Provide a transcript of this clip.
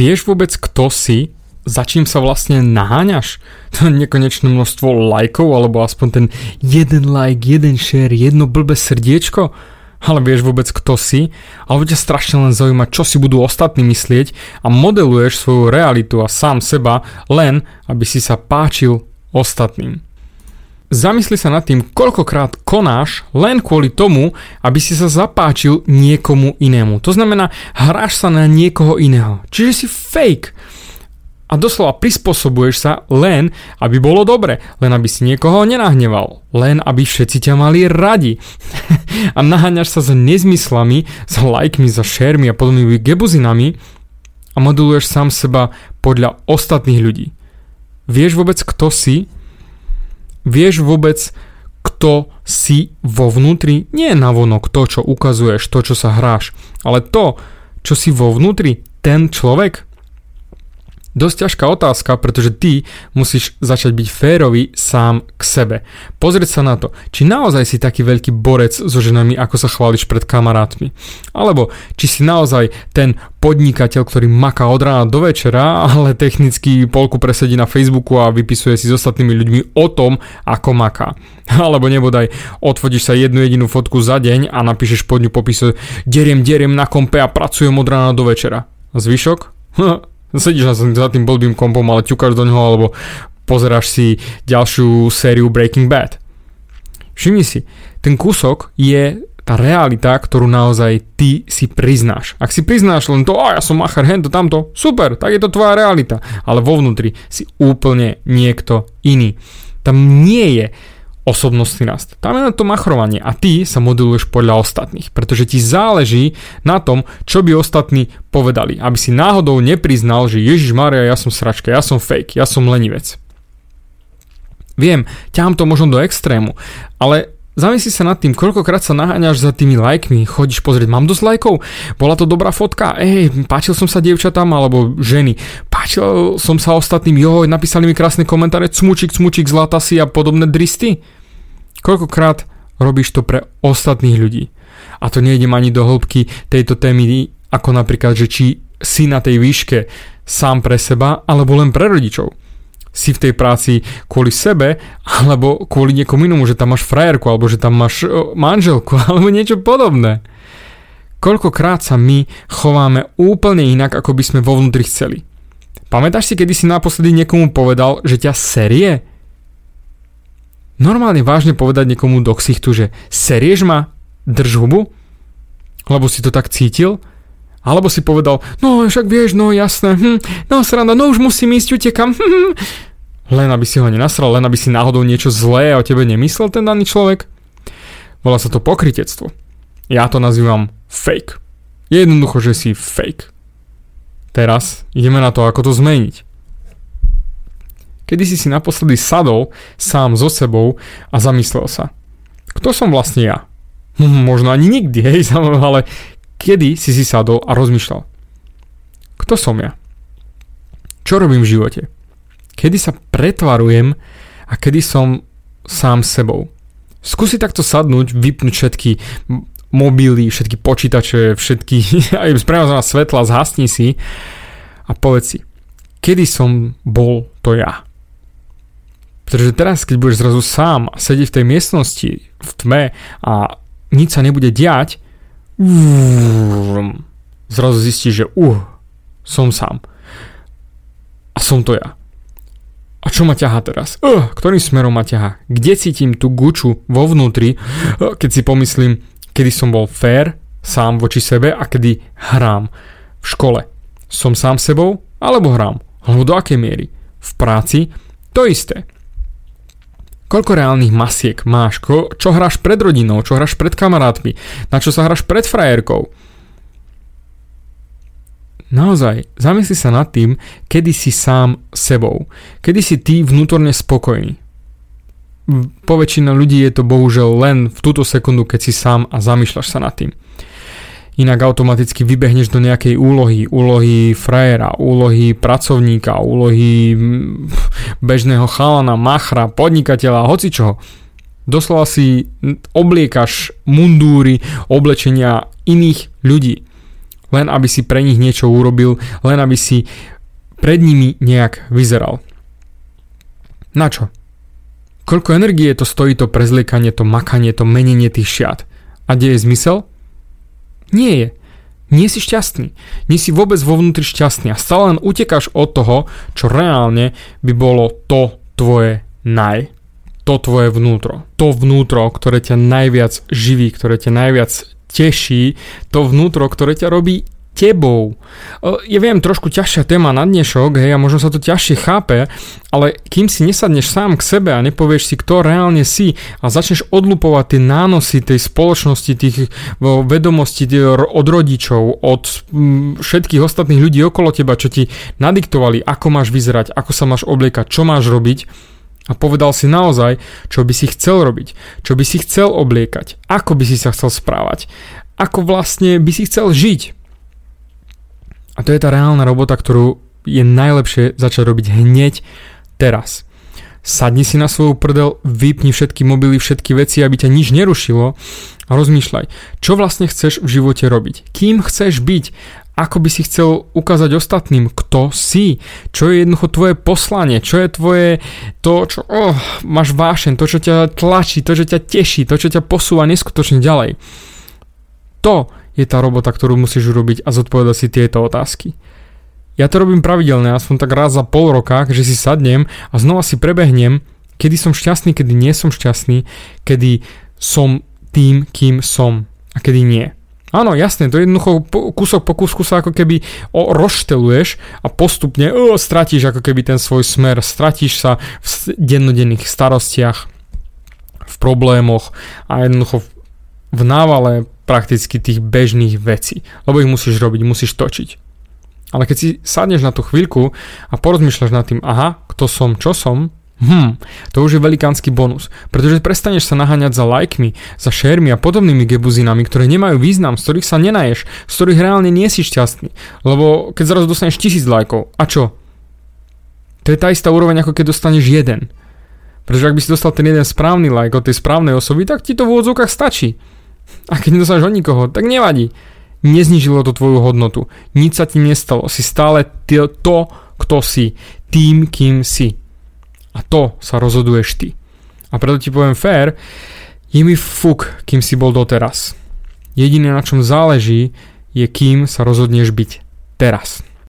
Vieš vôbec, kto si? Za čím sa vlastne naháňaš? To nekonečné množstvo lajkov, alebo aspoň ten jeden like, jeden share, jedno blbé srdiečko? ale vieš vôbec kto si, alebo ťa strašne len zaujíma, čo si budú ostatní myslieť a modeluješ svoju realitu a sám seba len, aby si sa páčil ostatným. Zamysli sa nad tým, koľkokrát konáš len kvôli tomu, aby si sa zapáčil niekomu inému. To znamená, hráš sa na niekoho iného. Čiže si fake a doslova prispôsobuješ sa len, aby bolo dobre, len aby si niekoho nenahneval, len aby všetci ťa mali radi. a naháňaš sa za nezmyslami, za lajkmi, za šermi a podobnými gebuzinami a moduluješ sám seba podľa ostatných ľudí. Vieš vôbec, kto si? Vieš vôbec, kto si vo vnútri? Nie na vonok to, čo ukazuješ, to, čo sa hráš, ale to, čo si vo vnútri, ten človek, Dosť ťažká otázka, pretože ty musíš začať byť férový sám k sebe. Pozrieť sa na to, či naozaj si taký veľký borec so ženami, ako sa chváliš pred kamarátmi. Alebo či si naozaj ten podnikateľ, ktorý maká od rána do večera, ale technicky polku presedí na Facebooku a vypisuje si s ostatnými ľuďmi o tom, ako maká. Alebo nebodaj odfodíš sa jednu jedinú fotku za deň a napíšeš pod ňu popise deriem, deriem na kompe a pracujem od rána do večera. Zvyšok? Sedíš za tým blbým kompom, ale ťukáš do neho, alebo pozeráš si ďalšiu sériu Breaking Bad. Všimni si, ten kúsok je tá realita, ktorú naozaj ty si priznáš. Ak si priznáš len to, a ja som macher, hento, tamto, super, tak je to tvoja realita. Ale vo vnútri si úplne niekto iný. Tam nie je osobnostný rast. Tam je na to machrovanie a ty sa modeluješ podľa ostatných, pretože ti záleží na tom, čo by ostatní povedali, aby si náhodou nepriznal, že Ježiš Maria, ja som sračka, ja som fake, ja som lenivec. Viem, ťahám to možno do extrému, ale Zamysli sa nad tým, koľkokrát sa naháňaš za tými lajkmi, chodíš pozrieť, mám dosť lajkov, bola to dobrá fotka, ej, páčil som sa dievčatám alebo ženy, páčil som sa ostatným, jo, napísali mi krásne komentáre, cmučik, cmučik, zlata si a podobné dristy. Koľkokrát robíš to pre ostatných ľudí. A to nejdem ani do hĺbky tejto témy, ako napríklad, že či si na tej výške sám pre seba, alebo len pre rodičov si v tej práci kvôli sebe, alebo kvôli niekomu inému, že tam máš frajerku, alebo že tam máš manželku, alebo niečo podobné. Koľkokrát sa my chováme úplne inak, ako by sme vo vnútri chceli. Pamätáš si, kedy si naposledy niekomu povedal, že ťa serie? Normálne vážne povedať niekomu do ksichtu, že serieš ma? Drž hubu? Lebo si to tak cítil? Alebo si povedal, no však vieš, no jasné, hm, no sranda, no už musím ísť, utekam, hm, hm. Len aby si ho nenasral, len aby si náhodou niečo zlé o tebe nemyslel ten daný človek. Volá sa to pokritectvo. Ja to nazývam fake. Jednoducho, že si fake. Teraz ideme na to, ako to zmeniť. Kedy si si naposledy sadol sám so sebou a zamyslel sa. Kto som vlastne ja? Hm, možno ani nikdy, hej, ale Kedy si si sadol a rozmýšľal? Kto som ja? Čo robím v živote? Kedy sa pretvarujem a kedy som sám sebou? Skúsi takto sadnúť, vypnúť všetky mobily, všetky počítače, všetky aj spremazovaná svetla, zhasni si a povedz si, kedy som bol to ja? Pretože teraz, keď budeš zrazu sám a sedieť v tej miestnosti v tme a nič sa nebude diať, zrazu zistíš, že uh, som sám. A som to ja. A čo ma ťaha teraz? Uh, ktorým smerom ma ťaha? Kde cítim tú guču vo vnútri, uh, keď si pomyslím, kedy som bol fair, sám voči sebe a kedy hrám v škole. Som sám sebou alebo hrám? Alebo do akej miery? V práci? To isté. Koľko reálnych masiek máš? Ko, čo hráš pred rodinou? Čo hráš pred kamarátmi? Na čo sa hráš pred frajerkou? Naozaj, zamysli sa nad tým, kedy si sám sebou. Kedy si ty vnútorne spokojný. Po väčšina ľudí je to bohužiaľ len v túto sekundu, keď si sám a zamýšľaš sa nad tým inak automaticky vybehneš do nejakej úlohy, úlohy frajera, úlohy pracovníka, úlohy bežného chalana, machra, podnikateľa, hocičoho. Doslova si obliekaš mundúry, oblečenia iných ľudí. len aby si pre nich niečo urobil, len aby si pred nimi nejak vyzeral. Na čo? Koľko energie to stojí to prezliekanie, to makanie, to menenie tých šiat? A kde je zmysel? Nie je. Nie si šťastný. Nie si vôbec vo vnútri šťastný a stále len utekáš od toho, čo reálne by bolo to tvoje naj. To tvoje vnútro. To vnútro, ktoré ťa najviac živí, ktoré ťa najviac teší, to vnútro, ktoré ťa robí tebou. Ja viem, trošku ťažšia téma na dnešok, hej, a možno sa to ťažšie chápe, ale kým si nesadneš sám k sebe a nepovieš si, kto reálne si a začneš odlupovať tie nánosy tej spoločnosti, tých vedomostí od rodičov, od všetkých ostatných ľudí okolo teba, čo ti nadiktovali, ako máš vyzerať, ako sa máš obliekať, čo máš robiť, a povedal si naozaj, čo by si chcel robiť, čo by si chcel obliekať, ako by si sa chcel správať, ako vlastne by si chcel žiť. A to je tá reálna robota, ktorú je najlepšie začať robiť hneď teraz. Sadni si na svoju prdel, vypni všetky mobily, všetky veci, aby ťa nič nerušilo a rozmýšľaj, čo vlastne chceš v živote robiť, kým chceš byť, ako by si chcel ukázať ostatným, kto si, čo je jednoducho tvoje poslanie, čo je tvoje, to, čo oh, máš vášen, to, čo ťa tlačí, to, čo ťa teší, to, čo ťa posúva neskutočne ďalej. To je tá robota, ktorú musíš urobiť a zodpovedať si tieto otázky. Ja to robím pravidelne, aspoň tak raz za pol roka, že si sadnem a znova si prebehnem, kedy som šťastný, kedy nie som šťastný, kedy som tým, kým som a kedy nie. Áno, jasne, to je jednoducho kúsok po kúsku sa ako keby rozšteluješ a postupne o, stratíš ako keby ten svoj smer, stratíš sa v dennodenných starostiach, v problémoch a jednoducho v návale prakticky tých bežných vecí, lebo ich musíš robiť, musíš točiť. Ale keď si sadneš na tú chvíľku a porozmýšľaš nad tým, aha, kto som, čo som, hm, to už je velikánsky bonus, pretože prestaneš sa naháňať za lajkmi, za šermi a podobnými gebuzinami, ktoré nemajú význam, z ktorých sa nenaješ, z ktorých reálne nie si šťastný, lebo keď zrazu dostaneš tisíc lajkov, a čo? To je tá istá úroveň, ako keď dostaneš jeden. Pretože ak by si dostal ten jeden správny like od tej správnej osoby, tak ti to v úvodzovkách stačí. A keď nedostaneš od nikoho, tak nevadí. Neznižilo to tvoju hodnotu. Nič sa ti nestalo. Si stále to, to, kto si. Tým, kým si. A to sa rozhoduješ ty. A preto ti poviem fér, je mi fuk, kým si bol doteraz. Jediné, na čom záleží, je kým sa rozhodneš byť teraz.